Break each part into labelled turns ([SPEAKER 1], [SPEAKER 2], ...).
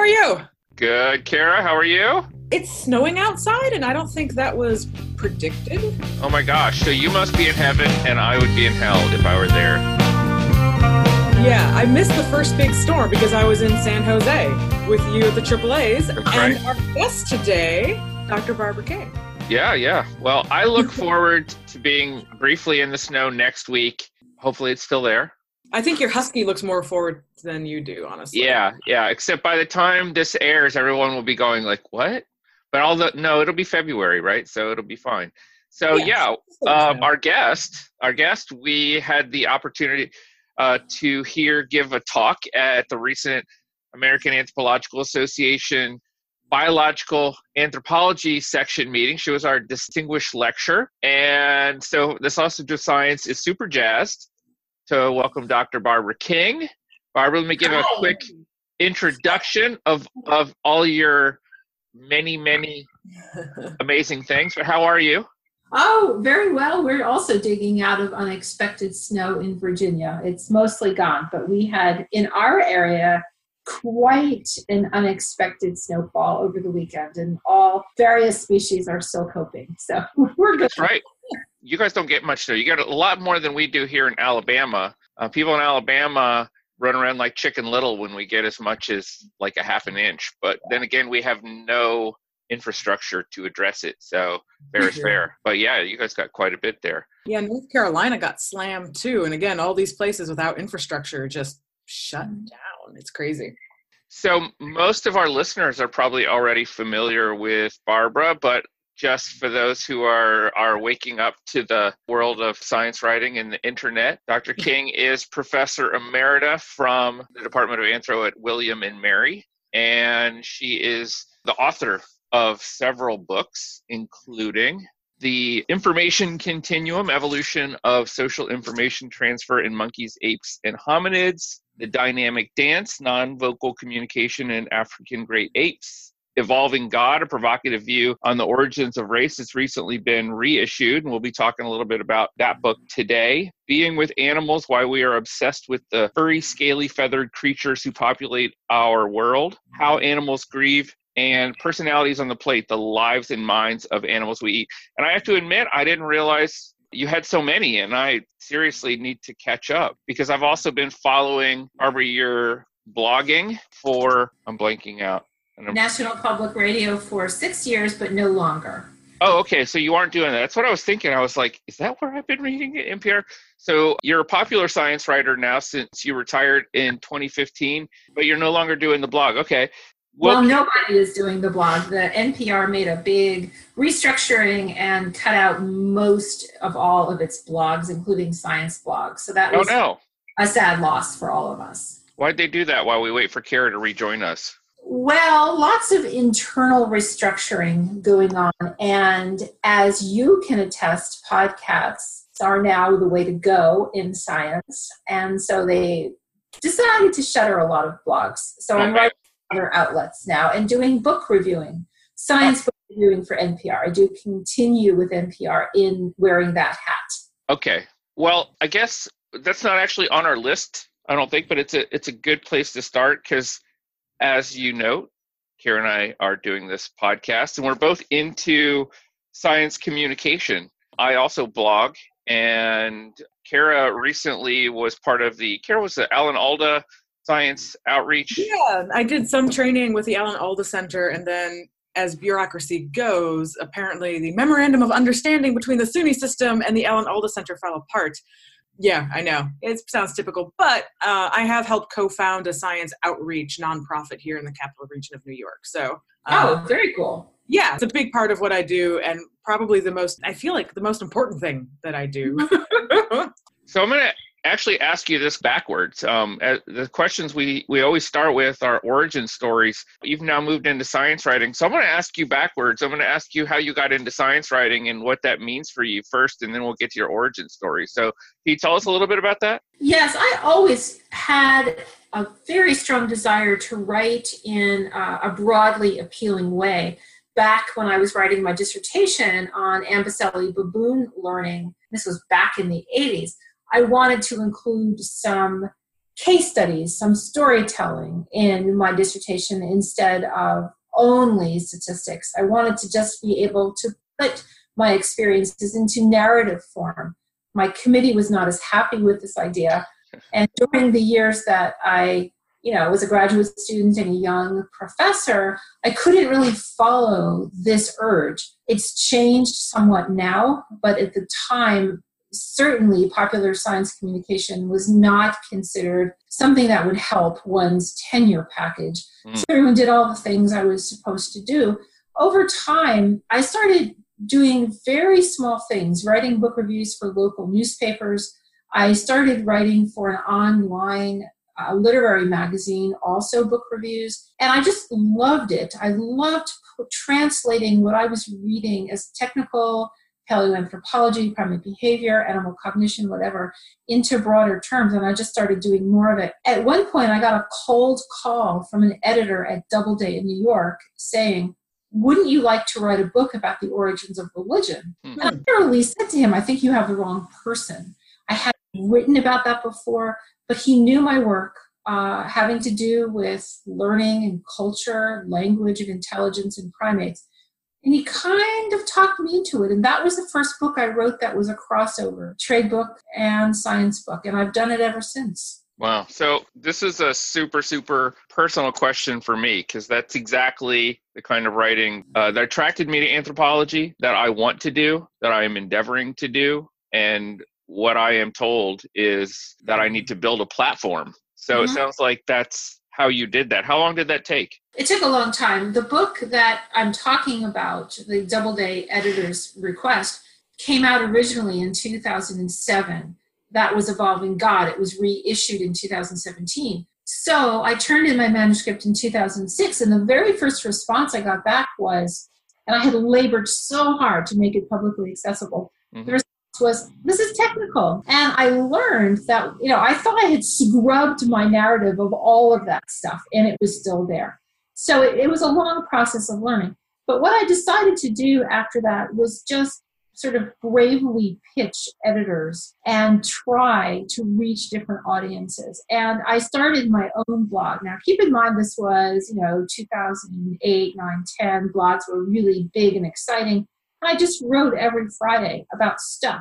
[SPEAKER 1] are you?
[SPEAKER 2] Good, Kara. How are you?
[SPEAKER 1] It's snowing outside, and I don't think that was predicted.
[SPEAKER 2] Oh my gosh! So you must be in heaven, and I would be in hell if I were there.
[SPEAKER 1] Yeah, I missed the first big storm because I was in San Jose with you at the AAA's, and our guest today, Dr. Barbara King.
[SPEAKER 2] Yeah, yeah. Well, I look forward to being briefly in the snow next week. Hopefully, it's still there.
[SPEAKER 1] I think your husky looks more forward than you do, honestly.
[SPEAKER 2] Yeah, yeah. Except by the time this airs, everyone will be going like, "What?" But all the no, it'll be February, right? So it'll be fine. So
[SPEAKER 1] Yes.
[SPEAKER 2] yeah, um, our guest, our guest, we had the opportunity uh, to hear give a talk at the recent American Anthropological Association biological anthropology section meeting. She was our distinguished lecturer, and so the Sausage of Science is super jazzed to welcome Dr. Barbara King. Barbara, let me give a quick introduction of of all your many many amazing things. But how are you?
[SPEAKER 3] Oh, very well. We're also digging out of unexpected snow in Virginia. It's mostly gone, but we had in our area quite an unexpected snowfall over the weekend, and all various species are still coping. So we're good.
[SPEAKER 2] That's right. You guys don't get much snow. You get a lot more than we do here in Alabama. Uh, people in Alabama run around like Chicken Little when we get as much as like a half an inch. But then again, we have no infrastructure to address it. So fair is fair. But yeah, you guys got quite a bit there.
[SPEAKER 1] Yeah, North Carolina got slammed too. And again, all these places without infrastructure just shut down. It's crazy.
[SPEAKER 2] So most of our listeners are probably already familiar with Barbara, but just for those who are are waking up to the world of science writing and the internet, Dr. King is professor emerita from the Department of Anthro at William and Mary, and she is the author of several books, including the Information Continuum Evolution of Social Information Transfer in Monkeys, Apes, and Hominids, The Dynamic Dance, Non Vocal Communication in African Great Apes, Evolving God, a provocative view on the origins of race. It's recently been reissued, and we'll be talking a little bit about that book today. Being with Animals, Why We Are Obsessed with the Furry, Scaly, Feathered Creatures Who Populate Our World, How Animals Grieve, and Personalities on the Plate, the Lives and Minds of Animals We Eat. And I have to admit, I didn't realize you had so many, and I seriously need to catch up because I've also been following Barbara your blogging for I'm blanking out.
[SPEAKER 3] National Public Radio for six years, but no longer.
[SPEAKER 2] Oh, okay. So you aren't doing that. That's what I was thinking. I was like, is that where I've been reading it, NPR? So you're a popular science writer now since you retired in 2015, but you're no longer doing the blog. Okay.
[SPEAKER 3] Well, nobody is doing the blog. The NPR made a big restructuring and cut out most of all of its blogs, including science blogs. So that
[SPEAKER 2] oh
[SPEAKER 3] was
[SPEAKER 2] no.
[SPEAKER 3] a sad loss for all of us.
[SPEAKER 2] Why'd they do that while we wait for Kara to rejoin us?
[SPEAKER 3] Well, lots of internal restructuring going on. And as you can attest, podcasts are now the way to go in science. And so they decided to shutter a lot of blogs. So I'm writing other outlets now and doing book reviewing, science book reviewing for NPR. I do continue with NPR in wearing that hat.
[SPEAKER 2] Okay. Well, I guess that's not actually on our list, I don't think, but it's a it's a good place to start because as you note, Kara and I are doing this podcast and we're both into science communication. I also blog and Kara recently was part of the Kara was the Alan Alda Science Outreach.
[SPEAKER 1] Yeah, I did some training with the Alan Alda Center, and then as bureaucracy goes, apparently the memorandum of understanding between the SUNY system and the Alan Alda Center fell apart. Yeah, I know. It sounds typical, but uh, I have helped co found a science outreach nonprofit here in the capital region of New York. So, uh,
[SPEAKER 3] Oh, very cool.
[SPEAKER 1] yeah, it's a big part of what I do, and probably the most, I feel like the most important thing that I do.
[SPEAKER 2] So I'm going to actually ask you this backwards. Um, uh, the questions we, we always start with are origin stories. You've now moved into science writing. So I'm going to ask you backwards. I'm going to ask you how you got into science writing and what that means for you first, and then we'll get to your origin story. So can you tell us a little bit about that?
[SPEAKER 3] Yes, I always had a very strong desire to write in a broadly appealing way. Back when I was writing my dissertation on Amboseli baboon learning, this was back in the 80s, I wanted to include some case studies, some storytelling in my dissertation instead of only statistics. I wanted to just be able to put my experiences into narrative form. My committee was not as happy with this idea. And during the years that I you know, was a graduate student and a young professor, I couldn't really follow this urge. It's changed somewhat now, but at the time, certainly popular science communication was not considered something that would help one's tenure package. Mm. So everyone did all the things I was supposed to do. Over time, I started doing very small things, writing book reviews for local newspapers. I started writing for an online a literary magazine, also book reviews, and I just loved it. I loved translating what I was reading as technical paleoanthropology, primate behavior, animal cognition, whatever, into broader terms. And I just started doing more of it. At one point, I got a cold call from an editor at Doubleday in New York saying, wouldn't you like to write a book about the origins of religion? Mm-hmm. And I literally said to him, I think you have the wrong person. I had written about that before but he knew my work uh, having to do with learning and culture, language and intelligence in primates. And he kind of talked me into it. And that was the first book I wrote that was a crossover trade book and science book. And I've done it ever since.
[SPEAKER 2] Wow. So this is a super, super personal question for me because that's exactly the kind of writing uh, that attracted me to anthropology that I want to do, that I am endeavoring to do. And what I am told is that I need to build a platform. So mm-hmm. it sounds like that's how you did that. How long did that take?
[SPEAKER 3] It took a long time. The book that I'm talking about, the Doubleday editor's request, came out originally in 2007. That was Evolving God. It was reissued in 2017. So I turned in my manuscript in 2006, and the very first response I got back was, and I had labored so hard to make it publicly accessible. Mm-hmm. The was this is technical. And I learned that, you know, I thought I had scrubbed my narrative of all of that stuff and it was still there. So it, it was a long process of learning. But what I decided to do after that was just sort of bravely pitch editors and try to reach different audiences. And I started my own blog. Now, keep in mind, this was, you know, 2008, 9, 10. Blogs were really big and exciting. And I just wrote every Friday about stuff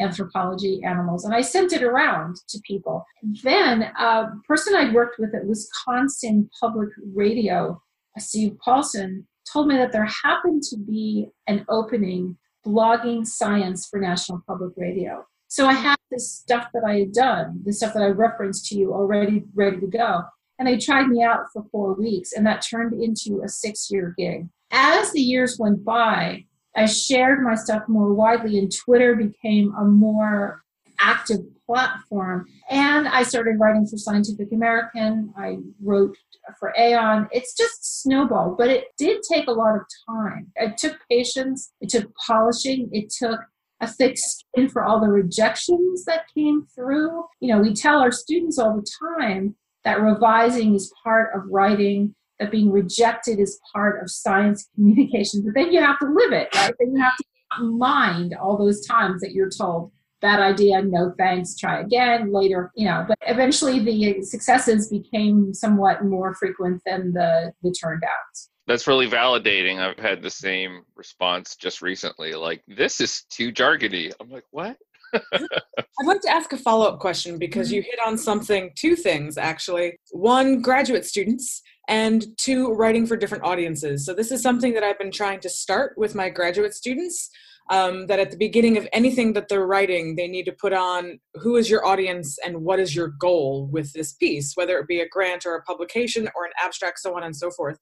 [SPEAKER 3] anthropology, animals, and I sent it around to people. Then a person I'd worked with at Wisconsin Public Radio, Steve Paulson, told me that there happened to be an opening blogging science for National Public Radio. So I had this stuff that I had done, the stuff that I referenced to you already ready to go. And they tried me out for four weeks, and that turned into a six year gig. As the years went by, I shared my stuff more widely, and Twitter became a more active platform. And I started writing for Scientific American. I wrote for Aeon. It's just snowballed, but it did take a lot of time. It took patience, it took polishing, it took a thick skin for all the rejections that came through. You know, we tell our students all the time that revising is part of writing that being rejected is part of science communication, but then you have to live it, right? Then you have to mind all those times that you're told bad idea, no thanks, try again later, you know. But eventually the successes became somewhat more frequent than the the turned outs.
[SPEAKER 2] That's really validating. I've had the same response just recently. Like, this is too jargony. I'm like, what?
[SPEAKER 1] I'd like to ask a follow up question because mm-hmm. you hit on something, two things actually. One, graduate students and two, writing for different audiences. So, this is something that I've been trying to start with my graduate students. Um, that at the beginning of anything that they're writing, they need to put on who is your audience and what is your goal with this piece, whether it be a grant or a publication or an abstract, so on and so forth.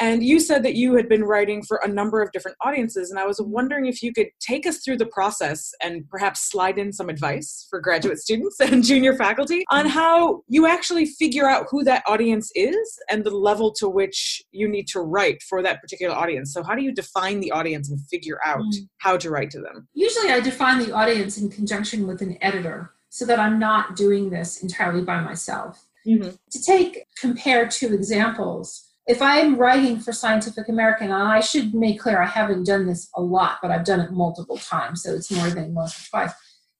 [SPEAKER 1] And you said that you had been writing for a number of different audiences, and I was wondering if you could take us through the process and perhaps slide in some advice for graduate students and junior faculty on how you actually figure out who that audience is and the level to which you need to write for that particular audience. So, how do you define the audience and figure out mm. how to write to them?
[SPEAKER 3] Usually, I define the audience in conjunction with an editor so that I'm not doing this entirely by myself. Mm-hmm. To take compare two examples, if I'm writing for Scientific American, and I should make clear I haven't done this a lot, but I've done it multiple times, so it's more than once or twice.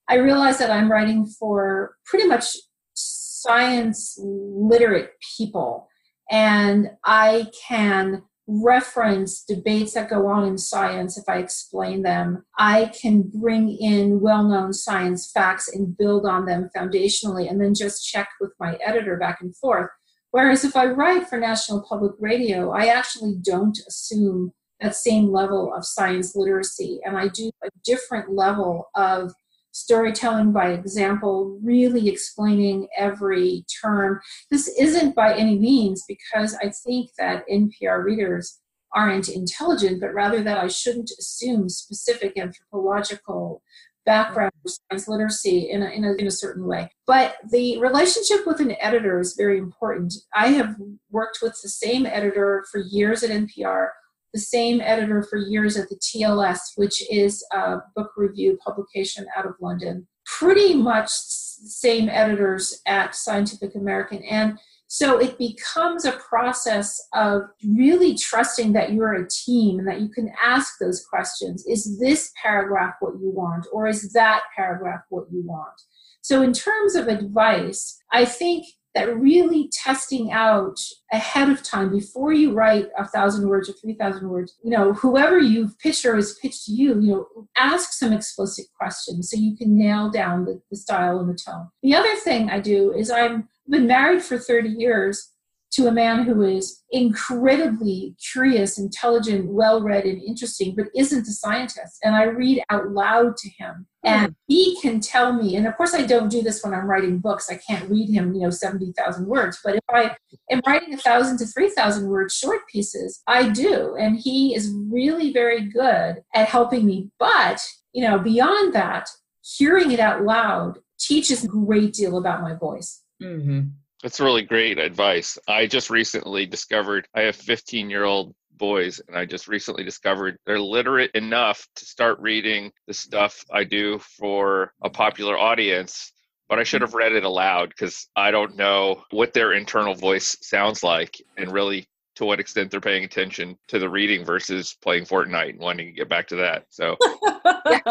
[SPEAKER 3] I realize that I'm writing for pretty much science literate people and I can reference debates that go on in science if I explain them. I can bring in well known science facts and build on them foundationally and then just check with my editor back and forth. Whereas if I write for National Public Radio, I actually don't assume that same level of science literacy and I do a different level of storytelling by example, really explaining every term. This isn't by any means because I think that NPR readers aren't intelligent, but rather that I shouldn't assume specific anthropological background science literacy in a, in, a, in a certain way. But the relationship with an editor is very important. I have worked with the same editor for years at NPR the same editor for years at the TLS, which is a book review publication out of London. Pretty much same editors at Scientific American. And so it becomes a process of really trusting that you're a team and that you can ask those questions. Is this paragraph what you want? Or is that paragraph what you want? So, in terms of advice, I think that really testing out ahead of time before you write a thousand words or three thousand words you know whoever you've pitched or has pitched to you you know ask some explicit questions so you can nail down the, the style and the tone the other thing i do is i've been married for 30 years to a man who is incredibly curious, intelligent, well read, and interesting, but isn't a scientist. And I read out loud to him. And hmm. he can tell me, and of course, I don't do this when I'm writing books. I can't read him, you know, 70,000 words. But if I am writing a 1,000 to 3,000 word short pieces, I do. And he is really very good at helping me. But, you know, beyond that, hearing it out loud teaches a great deal about my voice.
[SPEAKER 2] Mm-hmm. That's really great advice. I just recently discovered I have 15 year old boys, and I just recently discovered they're literate enough to start reading the stuff I do for a popular audience. But I should have read it aloud because I don't know what their internal voice sounds like and really to what extent they're paying attention to the reading versus playing Fortnite and wanting to get back to that. So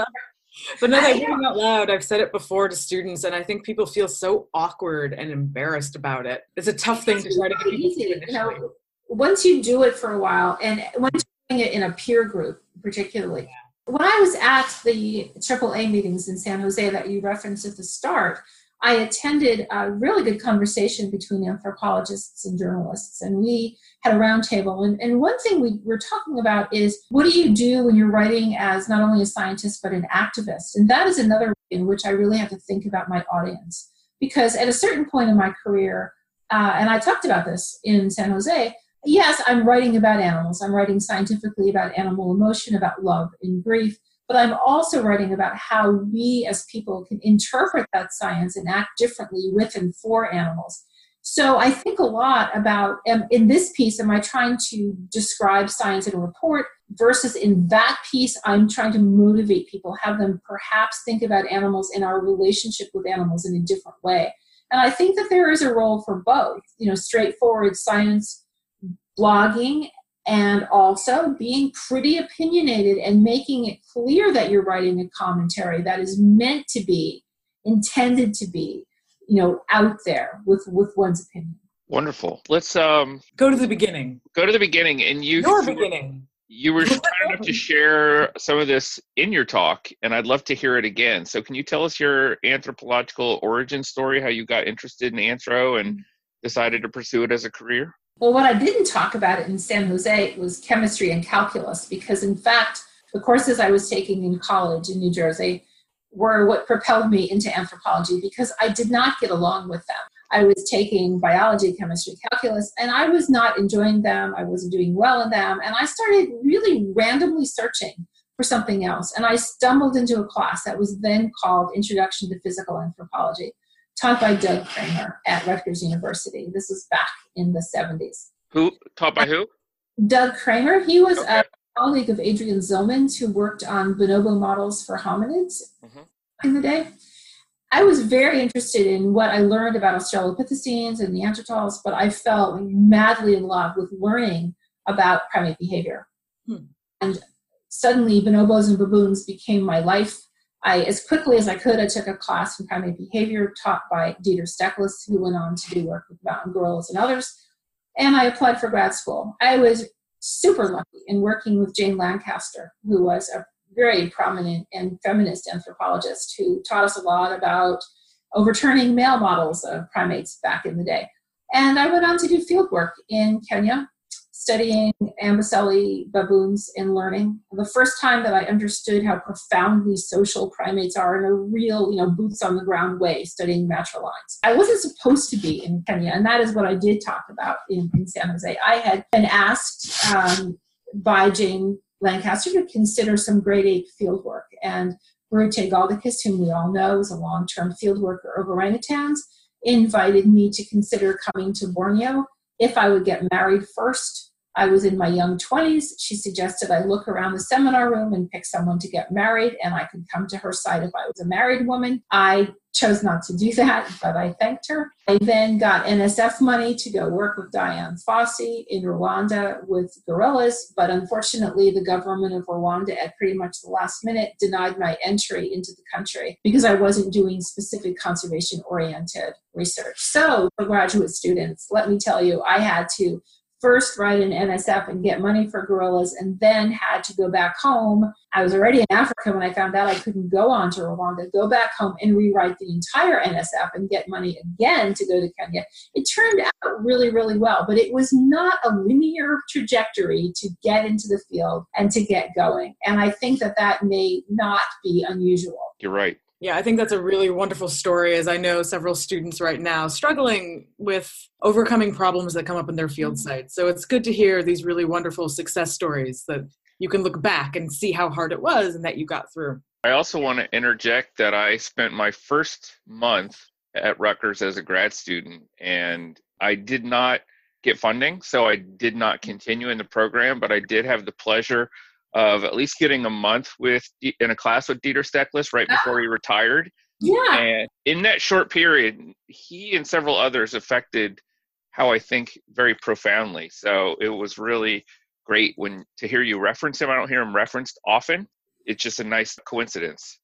[SPEAKER 1] but no, that reading out loud, I've said it before to students, and I think people feel so awkward and embarrassed about it. It's a tough thing to try to get people easy. to
[SPEAKER 3] you know, once you do it for a while, and once you're doing it in a peer group, particularly. When I was at the AAA meetings in San Jose that you referenced at the start, I attended a really good conversation between anthropologists and journalists, and we had a roundtable. And, and one thing we were talking about is what do you do when you're writing as not only a scientist but an activist? And that is another way in which I really have to think about my audience. Because at a certain point in my career, uh, and I talked about this in San Jose, yes, I'm writing about animals. I'm writing scientifically about animal emotion, about love and grief but I'm also writing about how we as people can interpret that science and act differently with and for animals. So I think a lot about um, in this piece, am I trying to describe science in a report versus in that piece, I'm trying to motivate people, have them perhaps think about animals and our relationship with animals in a different way. And I think that there is a role for both, you know, straightforward science blogging and also being pretty opinionated and making it clear that you're writing a commentary that is meant to be intended to be you know out there with with one's opinion.
[SPEAKER 2] Wonderful. Let's um
[SPEAKER 1] go to the beginning.
[SPEAKER 2] Go to the beginning and you
[SPEAKER 1] your beginning.
[SPEAKER 2] you were kind enough to share some of this in your talk and i'd love to hear it again. So can you tell us your anthropological origin story how you got interested in anthro and decided to pursue it as a career
[SPEAKER 3] well, what I didn't talk about it in San Jose was chemistry and calculus, because in fact, the courses I was taking in college in New Jersey were what propelled me into anthropology because I did not get along with them. I was taking biology, chemistry, calculus, and I was not enjoying them. I wasn't doing well in them. And I started really randomly searching for something else. And I stumbled into a class that was then called Introduction to Physical Anthropology taught by Doug Kramer at Rutgers University. This was back in the 70s.
[SPEAKER 2] Who taught by who?
[SPEAKER 3] Doug Kramer. He was okay. a colleague of Adrian Zihlman's who worked on bonobo models for hominids mm-hmm. in the day. I was very interested in what I learned about Australopithecines and Neanderthals, but I fell madly in love with learning about primate behavior. Hmm. And suddenly, bonobos and baboons became my life I, as quickly as I could, I took a class in primate behavior taught by Dieter Steklis, who went on to do work with mountain gorillas and others. And I applied for grad school. I was super lucky in working with Jane Lancaster, who was a very prominent and feminist anthropologist who taught us a lot about overturning male models of primates back in the day. And I went on to do field work in Kenya studying Amboseli baboons and learning. The first time that I understood how profoundly social primates are in a real, you know, boots on the ground way, studying matrilides. I wasn't supposed to be in Kenya, and that is what I did talk about in, in San Jose. I had been asked um, by Jane Lancaster to consider some great ape field work, and Birute Galdikas, whom we all know is a long-term field worker of orangutans, invited me to consider coming to Borneo if I would get married first I was in my young 20s. She suggested I look around the seminar room and pick someone to get married, and I could come to her side if I was a married woman. I chose not to do that, but I thanked her. I then got NSF money to go work with Dian Fossey in Rwanda with gorillas, but unfortunately, the government of Rwanda at pretty much the last minute denied my entry into the country because I wasn't doing specific conservation oriented research. So, for graduate students, let me tell you, I had to first write an NSF and get money for gorillas, and then had to go back home. I was already in Africa when I found out I couldn't go on to Rwanda, go back home and rewrite the entire NSF and get money again to go to Kenya. It turned out really, really well, but it was not a linear trajectory to get into the field and to get going. And I think that that may not be unusual.
[SPEAKER 2] You're right.
[SPEAKER 1] Yeah, I think that's a really wonderful story as I know several students right now struggling with overcoming problems that come up in their field mm-hmm. sites. So it's good to hear these really wonderful success stories that you can look back and see how hard it was and that you got through.
[SPEAKER 2] I also want to interject that I spent my first month at Rutgers as a grad student and I did not get funding, so I did not continue in the program, but I did have the pleasure of at least getting a month with in a class with Dieter Steklis right before he retired.
[SPEAKER 3] Yeah.
[SPEAKER 2] And in that short period, he and several others affected how I think very profoundly. So it was really great when to hear you reference him. I don't hear him referenced often. It's just a nice coincidence.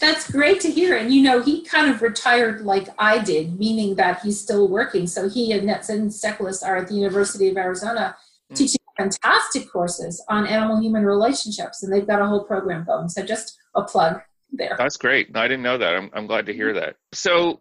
[SPEAKER 3] That's great to hear. And you know, he kind of retired like I did, meaning that he's still working. So he and Netzin Steklis are at the University of Arizona mm. teaching fantastic courses on animal human relationships, and they've got a whole program going. So just a plug there.
[SPEAKER 2] That's great. I didn't know that. I'm, I'm glad to hear that. So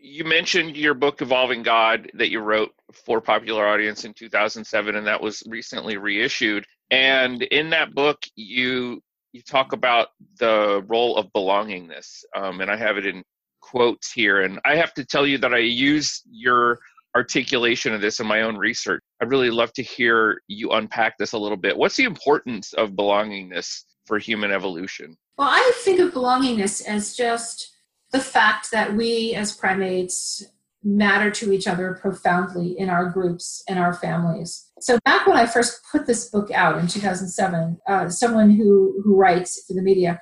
[SPEAKER 2] you mentioned your book evolving god that you wrote for popular audience in 2007 and that was recently reissued and in that book you you talk about the role of belongingness um, and i have it in quotes here and i have to tell you that i use your articulation of this in my own research. I'd really love to hear you unpack this a little bit. What's the importance of belongingness for human evolution?
[SPEAKER 3] Well, I think of belongingness as just the fact that we as primates matter to each other profoundly in our groups and our families. So back when I first put this book out in 2007, uh, someone who, who writes for the media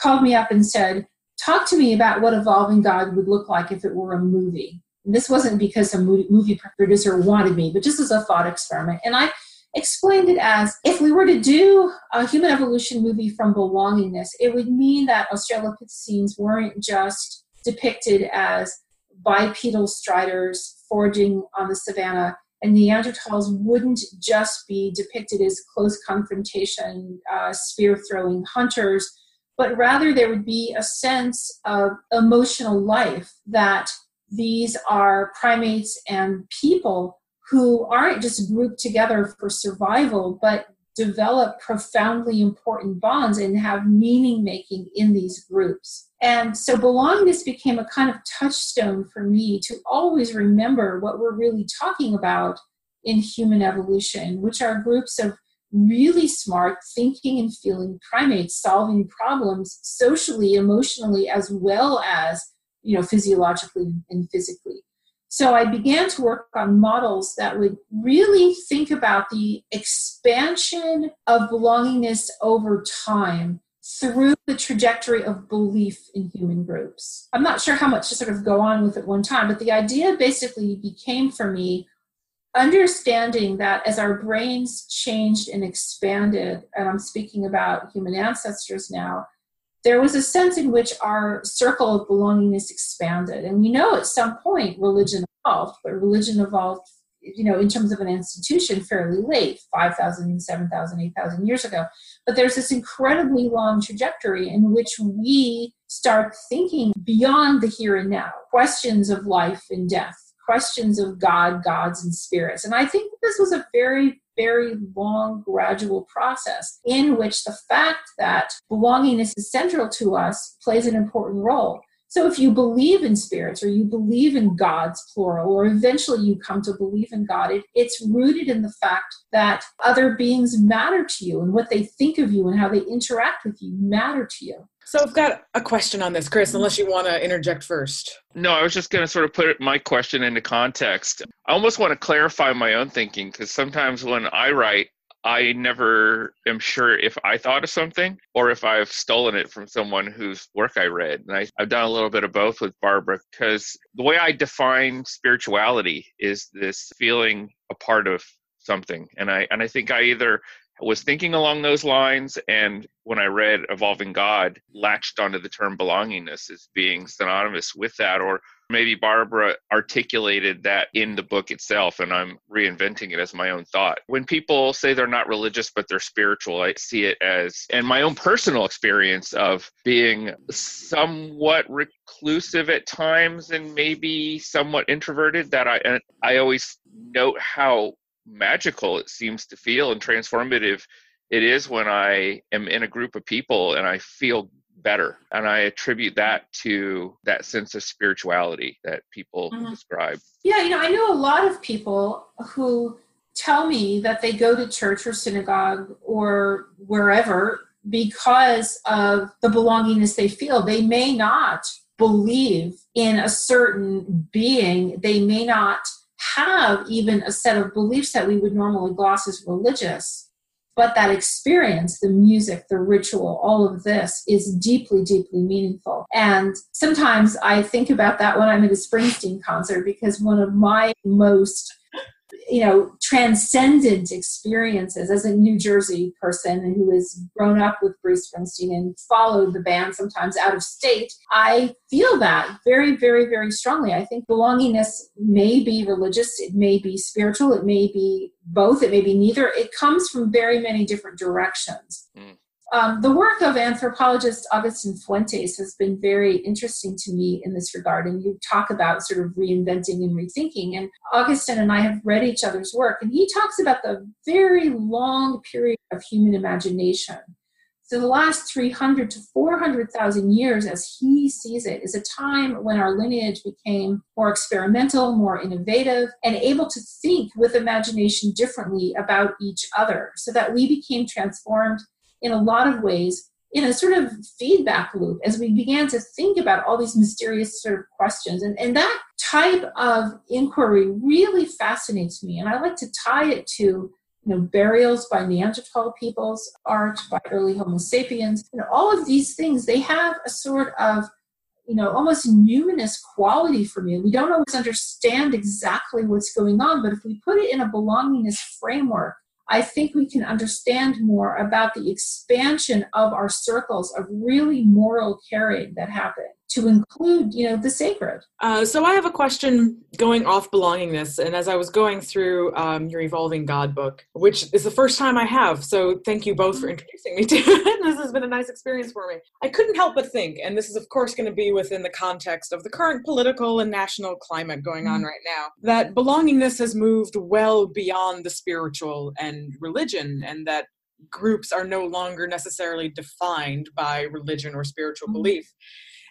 [SPEAKER 3] called me up and said, talk to me about what Evolving God would look like if it were a movie. And this wasn't because a movie producer wanted me, but just as a thought experiment. And I explained it as if we were to do a human evolution movie from belongingness, it would mean that Australopithecines weren't just depicted as bipedal striders foraging on the savannah, and Neanderthals wouldn't just be depicted as close confrontation, uh, spear throwing hunters, but rather there would be a sense of emotional life that these are primates and people who aren't just grouped together for survival, but develop profoundly important bonds and have meaning making in these groups. And so belongingness became a kind of touchstone for me to always remember what we're really talking about in human evolution, which are groups of really smart thinking and feeling primates solving problems socially, emotionally, as well as you know, physiologically and physically. So I began to work on models that would really think about the expansion of belongingness over time through the trajectory of belief in human groups. I'm not sure how much to sort of go on with at one time, but the idea basically became for me understanding that as our brains changed and expanded, and I'm speaking about human ancestors now, there was a sense in which our circle of belongingness expanded. And we know at some point religion evolved, but religion evolved, you know, in terms of an institution fairly late 5,000, 7,000, 8,000 years ago. But there's this incredibly long trajectory in which we start thinking beyond the here and now, questions of life and death, questions of God, gods, and spirits. And I think this was a very very long, gradual process in which the fact that belongingness is central to us plays an important role. So if you believe in spirits or you believe in gods, plural, or eventually you come to believe in God, it, it's rooted in the fact that other beings matter to you and what they think of you and how they interact with you matter to you.
[SPEAKER 1] So I've got a question on this, Chris, unless you want to interject first.
[SPEAKER 2] No, I was just going to sort of put my question into context. I almost want to clarify my own thinking because sometimes when I write, I never am sure if I thought of something or if I've stolen it from someone whose work I read. And I, have done a little bit of both with Barbara because the way I define spirituality is this feeling a part of something. And I and I think I either was thinking along those lines and when i read evolving god latched onto the term belongingness as being synonymous with that or maybe barbara articulated that in the book itself and i'm reinventing it as my own thought. When people say they're not religious but they're spiritual i see it as and my own personal experience of being somewhat reclusive at times and maybe somewhat introverted that i i always note how magical it seems to feel and transformative it is when I am in a group of people and I feel better. And I attribute that to that sense of spirituality that people mm-hmm. describe.
[SPEAKER 3] Yeah, you know, I know a lot of people who tell me that they go to church or synagogue or wherever because of the belongingness they feel. They may not believe in a certain being, they may not have even a set of beliefs that we would normally gloss as religious but that experience the music the ritual all of this is deeply deeply meaningful. And sometimes i think about that when i'm at a springsteen concert because one of my most you know transcendent experiences as a New Jersey person who has grown up with Bruce Springsteen and followed the band sometimes out of state. I feel that very, very, very strongly. I think belongingness may be religious, it may be spiritual, it may be both, it may be neither. It comes from very many different directions. Mm. Um, the work of anthropologist Agustin Fuentes has been very interesting to me in this regard. And you talk about sort of reinventing and rethinking. And Agustin and I have read each other's work, and he talks about the very long period of human imagination. So the last 300 to 400,000 years, as he sees it, is a time when our lineage became more experimental, more innovative, and able to think with imagination differently about each other, so that we became transformed in a lot of ways in a sort of feedback loop as we began to think about all these mysterious sort of questions. And, and that type of inquiry really fascinates me. And I like to tie it to you know, burials by Neanderthal peoples, art by early Homo sapiens, know, all of these things, they have a sort of, you know, almost numinous quality for me. We don't always understand exactly what's going on, but if we put it in a belongingness framework, I think we can understand more about the expansion of our circles of really moral caring that happen to include, you know, the sacred.
[SPEAKER 1] Uh, so I have a question going off belongingness, and as I was going through um, your Evolving God book, which is the first time I have, so thank you both for introducing me to this has been a nice experience for me. I couldn't help but think, and this is of course going to be within the context of the current political and national climate going on mm-hmm. right now, that belongingness has moved well beyond the spiritual and religion, and that groups are no longer necessarily defined by religion or spiritual mm-hmm. belief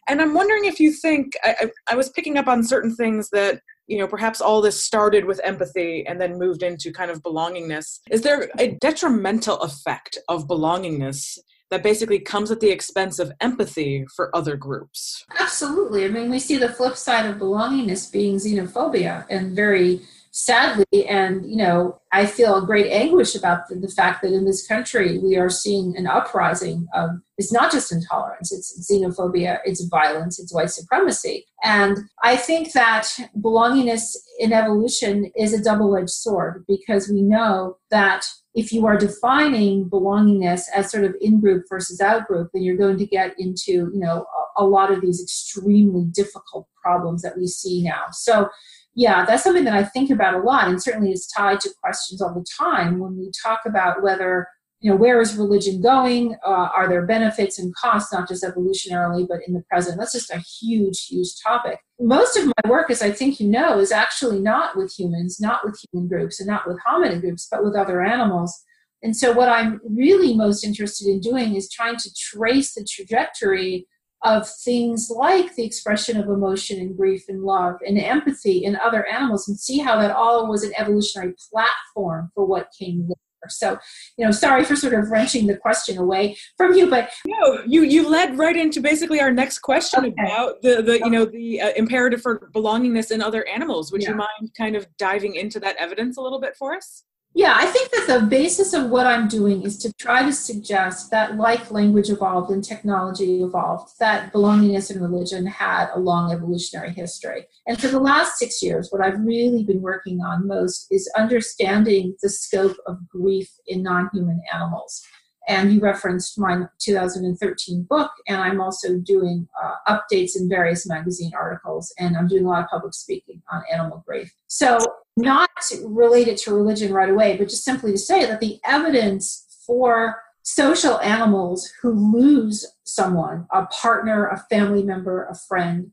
[SPEAKER 1] and i'm wondering if you think I, I, was picking up on certain things that you know perhaps all this started with empathy and then moved into kind of belongingness is there a detrimental effect of belongingness that basically comes at the expense of empathy for other groups
[SPEAKER 3] absolutely i mean we see the flip side of belongingness being xenophobia and very sadly, and you know, I feel great anguish about the, the, fact that in this country we are seeing an uprising of it's not just intolerance, it's xenophobia, it's violence, it's white supremacy. And I think that belongingness in evolution is a double edged sword because we know that if you are defining belongingness as sort of in group versus out group, then you're going to get into you know a, a lot of these extremely difficult problems that we see now. So yeah, that's something that I think about a lot, and certainly is tied to questions all the time when we talk about whether you know where is religion going? Uh, are there benefits and costs not just evolutionarily but in the present? That's just a huge huge topic. Most of my work as i think you know is actually not with humans not with human groups and not with hominid groups but with other animals. And so what i'm really most interested in doing is trying to trace the trajectory of things like the expression of emotion and grief and love and empathy in other animals and see how that all was an evolutionary platform for what came later. So, you know, sorry for sort of wrenching the question away from you, but
[SPEAKER 1] no, you you led right into basically our next question okay. about the the you know the uh, imperative for belongingness in other animals. Would yeah. you mind kind of diving into that evidence a little bit for us?
[SPEAKER 3] Yeah, I think that the basis of what I'm doing is to try to suggest that, like language evolved and technology evolved, that belongingness and religion had a long evolutionary history. And for the last six years, what I've really been working on most is understanding the scope of grief in non human animals. And you referenced my 2013 book, and I'm also doing uh, updates in various magazine articles, and I'm doing a lot of public speaking on animal grief. So not related to religion right away, but just simply to say that the evidence for social animals who lose someone, a partner, a family member, a friend,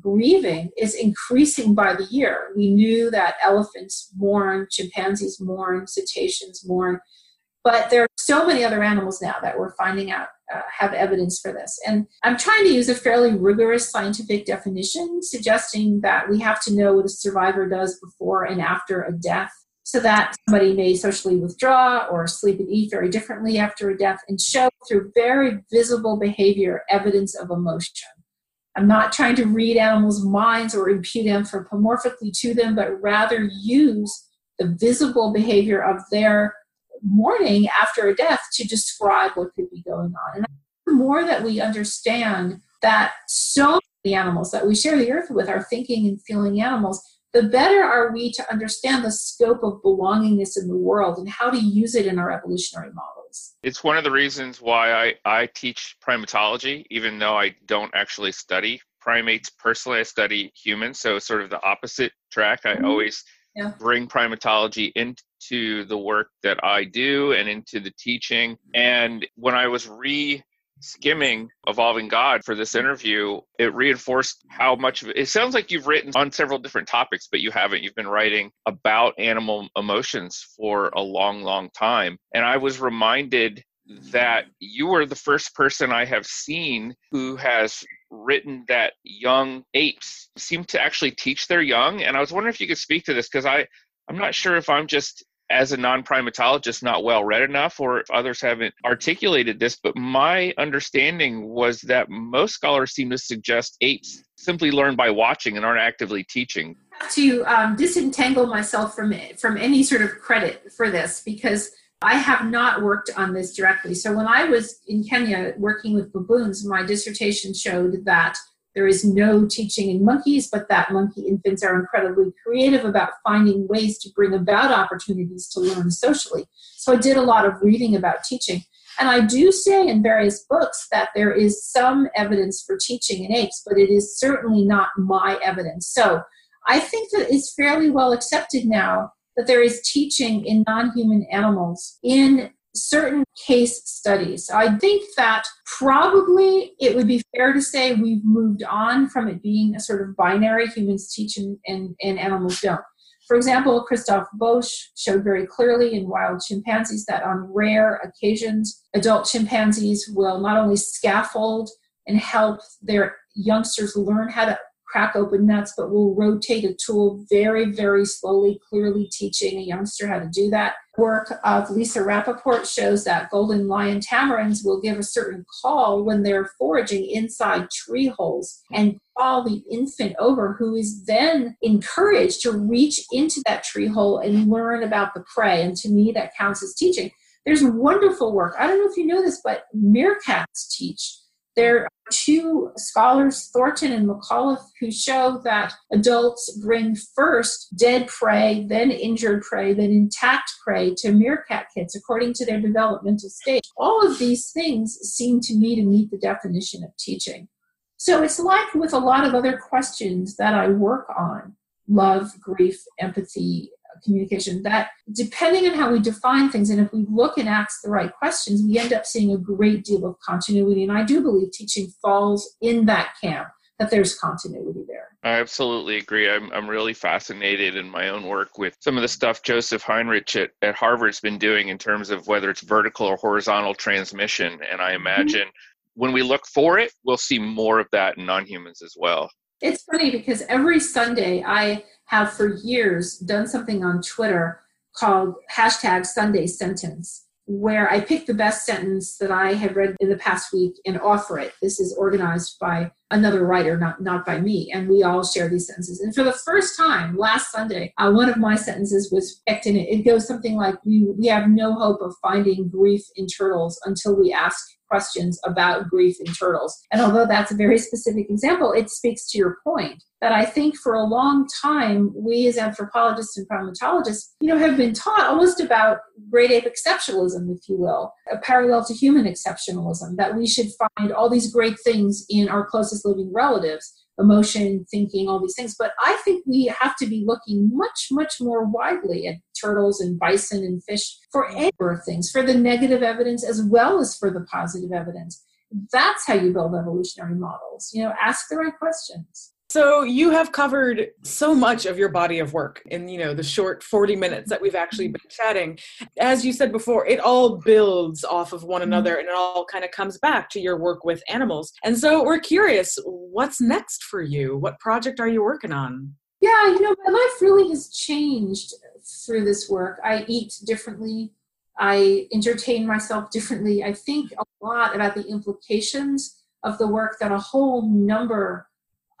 [SPEAKER 3] grieving is increasing by the year. We knew that elephants mourn, chimpanzees mourn, cetaceans mourn, but there are so many other animals now that we're finding out uh, have evidence for this. And I'm trying to use a fairly rigorous scientific definition, suggesting that we have to know what a survivor does before and after a death, so that somebody may socially withdraw or sleep and eat very differently after a death and show through very visible behavior evidence of emotion. I'm not trying to read animals' minds or impute anthropomorphically to them, but rather use the visible behavior of their mourning after a death to describe what could be going on. And the more that we understand that so many animals that we share the earth with are thinking and feeling animals, the better are we to understand the scope of belongingness in the world and how to use it in our evolutionary models.
[SPEAKER 2] It's one of the reasons why I, I teach primatology, even though I don't actually study primates personally. I study humans, so sort of the opposite track. I mm-hmm. always yeah. bring primatology into the work that I do and into the teaching. And when I was re skimming evolving god for this interview it reinforced how much it, it sounds like you've written on several different topics but you haven't you've been writing about animal emotions for a long long time and i was reminded that you were the first person i have seen who has written that young apes seem to actually teach their young and i was wondering if you could speak to this because i i'm not sure if i'm just as a non-primatologist not well read enough or if others haven't articulated this but my understanding was that most scholars seem to suggest apes simply learn by watching and aren't actively teaching.
[SPEAKER 3] To um, disentangle myself from it, from any sort of credit for this because I have not worked on this directly. So when I was in Kenya working with baboons, my dissertation showed that there is no teaching in monkeys, but that monkey infants are incredibly creative about finding ways to bring about opportunities to learn socially. So I did a lot of reading about teaching. And I do say in various books that there is some evidence for teaching in apes, but it is certainly not my evidence. So I think that it's fairly well accepted now that there is teaching in non human animals in certain case studies. I think that probably it would be fair to say we've moved on from it being a sort of binary humans teach and, and, and animals don't. For example, Christoph Boesch showed very clearly in wild chimpanzees that on rare occasions, adult chimpanzees will not only scaffold and help their youngsters learn how to crack open nuts, but we'll rotate a tool very, very slowly, clearly teaching a youngster how to do that. Work of Lisa Rapaport shows that golden lion tamarins will give a certain call when they're foraging inside tree holes and call the infant over, who is then encouraged to reach into that tree hole and learn about the prey. And to me, that counts as teaching. There's wonderful work. I don't know if you know this, but meerkats teach There are two scholars, Thornton and McAuliffe, who show that adults bring first dead prey, then injured prey, then intact prey to meerkat kits according to their developmental stage. All of these things seem to me to meet the definition of teaching. So it's like with a lot of other questions that I work on love, grief, empathy, communication that depending on how we define things and if we look and ask the right questions we end up seeing a great deal of continuity and i do believe teaching falls in that camp that there's continuity there
[SPEAKER 2] I absolutely agree. I'm, I'm really fascinated in my own work with some of the stuff Joseph Henrich at, at Harvard's been doing in terms of whether it's vertical or horizontal transmission. And I mm-hmm. imagine mm-hmm. when we look for it, we'll see more of that in non humans as well.
[SPEAKER 3] It's funny because every Sunday I have for years done something on Twitter called hashtag Sunday Sentence, where I pick the best sentence that I have read in the past week and offer it. This is organized by another writer, not, not by me, and we all share these sentences. And for the first time last Sunday, uh, one of my sentences was picked, and it, goes something like, we, we have no hope of finding grief in turtles until we ask questions about grief in turtles. And although that's a very specific example, it speaks to your point that I think for a long time, we as anthropologists and primatologists, you know, have been taught almost about great ape exceptionalism, if you will, a parallel to human exceptionalism, that we should find all these great things in our closest living relatives emotion, thinking, all these things. But I think we have to be looking much, much more widely at turtles and bison and fish for any of things, for the negative evidence as well as for the positive evidence. That's how you build evolutionary models. You know, ask the right questions.
[SPEAKER 1] So you have covered so much of your body of work in you know the short 40 minutes that we've actually been chatting. As you said before, it all builds off of one mm-hmm. another and it all kind of comes back to your work with animals. And so we're curious, what's next for you? What project are you working on?
[SPEAKER 3] Yeah, you know, my life really has changed through this work. I eat differently. I entertain myself differently. I think a lot about the implications of the work that a whole number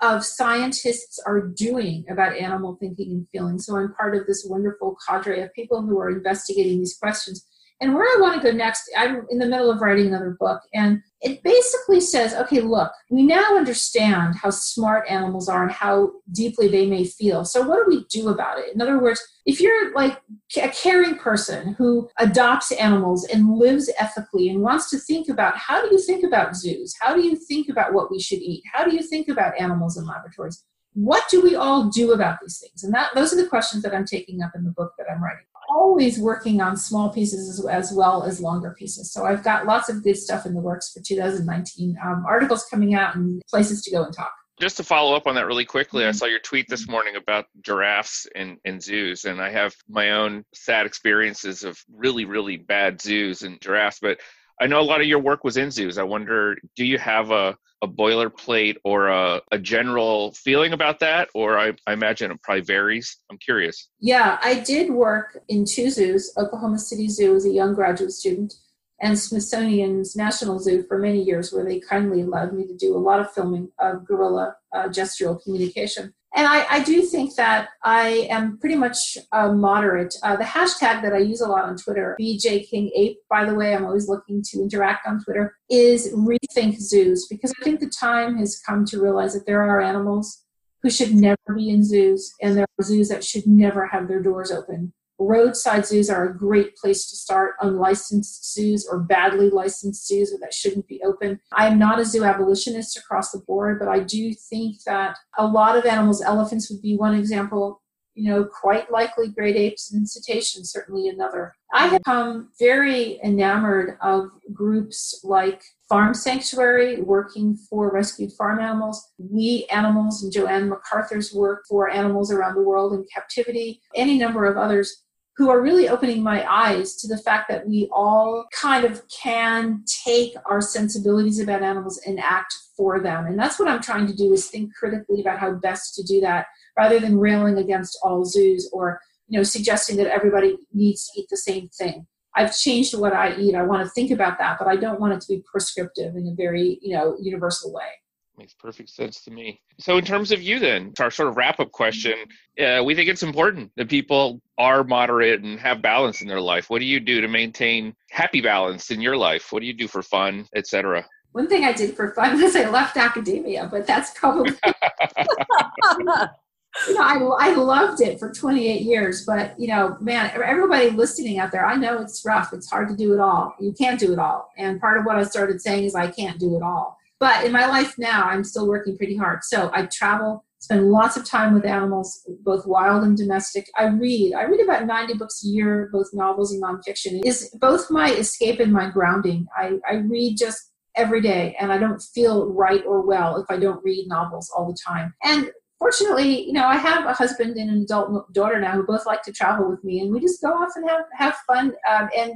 [SPEAKER 3] of scientists are doing about animal thinking and feeling. So I'm part of this wonderful cadre of people who are investigating these questions. And where I want to go next, I'm in the middle of writing another book, and it basically says okay, look, we now understand how smart animals are and how deeply they may feel. So, what do we do about it? In other words, if you're like a caring person who adopts animals and lives ethically and wants to think about how do you think about zoos? How do you think about what we should eat? How do you think about animals in laboratories? What do we all do about these things? And that those are the questions that I'm taking up in the book that I'm writing always working on small pieces as, as, well as longer pieces. So I've got lots of good stuff in the works for 2019. Um, articles coming out and places to go and talk.
[SPEAKER 2] Just to follow up on that really quickly, mm-hmm. I saw your tweet this morning about giraffes in, in zoos, and I have my own sad experiences of really, really bad zoos and giraffes. But I know a lot of your work was in zoos. I wonder, do you have a, a boilerplate or a, a general feeling about that? Or I, I imagine it probably varies. I'm curious.
[SPEAKER 3] Yeah, I did work in two zoos Oklahoma City Zoo as a young graduate student, and Smithsonian's National Zoo for many years, where they kindly allowed me to do a lot of filming of gorilla uh, gestural communication and I, I, do think that I am pretty much a moderate. Uh, the hashtag that I use a lot on Twitter, BJ King Ape, by the way, I'm always looking to interact on Twitter, is rethink zoos because I think the time has come to realize that there are animals who should never be in zoos and there are zoos that should never have their doors open roadside zoos are a great place to start. Unlicensed zoos or badly licensed zoos that shouldn't be open. I am not a zoo abolitionist across the board but i do think that a lot of animals elephants would be one example you know quite likely great apes and cetaceans certainly another. I have become very enamored of groups like farm sanctuary working for rescued farm animals. We animals and Jo-Anne McArthur's work for animals around the world in captivity any number of others who are really opening my eyes to the fact that we all kind of can take our sensibilities about animals and act for them. And that's what I'm trying to do is think critically about how best to do that rather than railing against all zoos or you know suggesting that everybody needs to eat the same thing. I've changed what I eat. I want to think about that, but I don't want it to be prescriptive in a very, you know, universal way.
[SPEAKER 2] Makes perfect sense to me. So, in terms of you, then, our sort of wrap up question, uh, we think it's important that people are moderate and have balance in their life. What do you do to maintain happy balance in your life? What do you do for fun, etc.?
[SPEAKER 3] One thing I did for fun was I left academia, but that's probably you know, I, I loved it for 28 years, but you know, man, everybody listening out there, I know it's rough. It's hard to do it all. You can't do it all. And part of what I started saying is I can't do it all. But in my life now, I'm still working pretty hard. So I travel, spend lots of time with animals, both wild and domestic. I read. I read about 90 books a year, both novels and nonfiction. It is both my escape and my grounding. I, I read just every day and I don't feel right or well if I don't read novels all the time. And fortunately, you know, I have a husband and an adult daughter now who both like to travel with me, and we just go off and have have fun. Um, and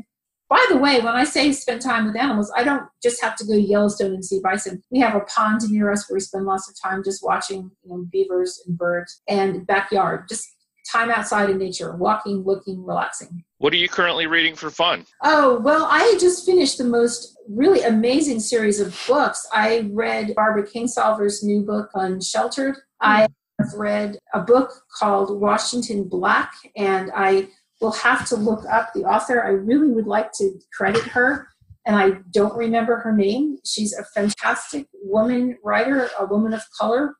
[SPEAKER 3] by the way, when I say spend time with animals, I don't just have to go to Yellowstone and see bison. We have a pond near us where we spend lots of time just watching you know, beavers and birds, and backyard, just time outside in nature, walking, looking, relaxing.
[SPEAKER 2] What are you currently reading for fun?
[SPEAKER 3] Oh, well, I just finished the most really amazing series of books. I read Barbara Kingsolver's new book Unsheltered. Hmm. I have read a book called Washington Black, and I will have to look up the author. I really would like to credit her, and I don't remember her name. She's a fantastic woman writer, a woman of color.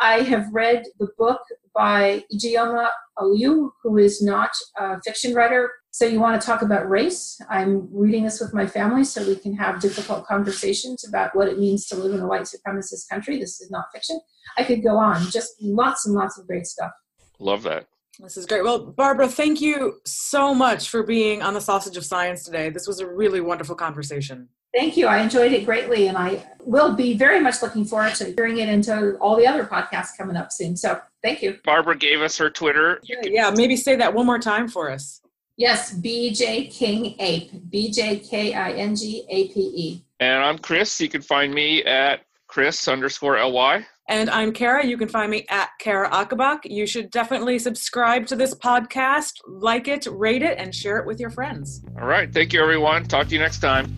[SPEAKER 3] I have read the book by Ijeoma Oluo, who is not a fiction writer. So you want to talk about race? I'm reading this with my family so we can have difficult conversations about what it means to live in a white supremacist country. This is not fiction. I could go on, just lots and lots of great stuff.
[SPEAKER 2] Love that.
[SPEAKER 1] This is great. Well, Barbara, thank you so much for being on the Sausage of Science today. This was a really wonderful conversation.
[SPEAKER 3] Thank you. I enjoyed it greatly, and I will be very much looking forward to hearing it into all the other podcasts coming up soon. So, thank you.
[SPEAKER 2] Barbara gave us her Twitter.
[SPEAKER 1] Yeah, yeah maybe say that one more time for us.
[SPEAKER 3] Yes, BJ King Ape. B J K I N G A P E.
[SPEAKER 2] And I'm Chris. You can find me at Chris underscore LY.
[SPEAKER 1] And I'm Cara. You can find me at Cara Ocobock. You should definitely subscribe to this podcast, like it, rate it, and share it with your friends.
[SPEAKER 2] All right. Thank you, everyone. Talk to you next time.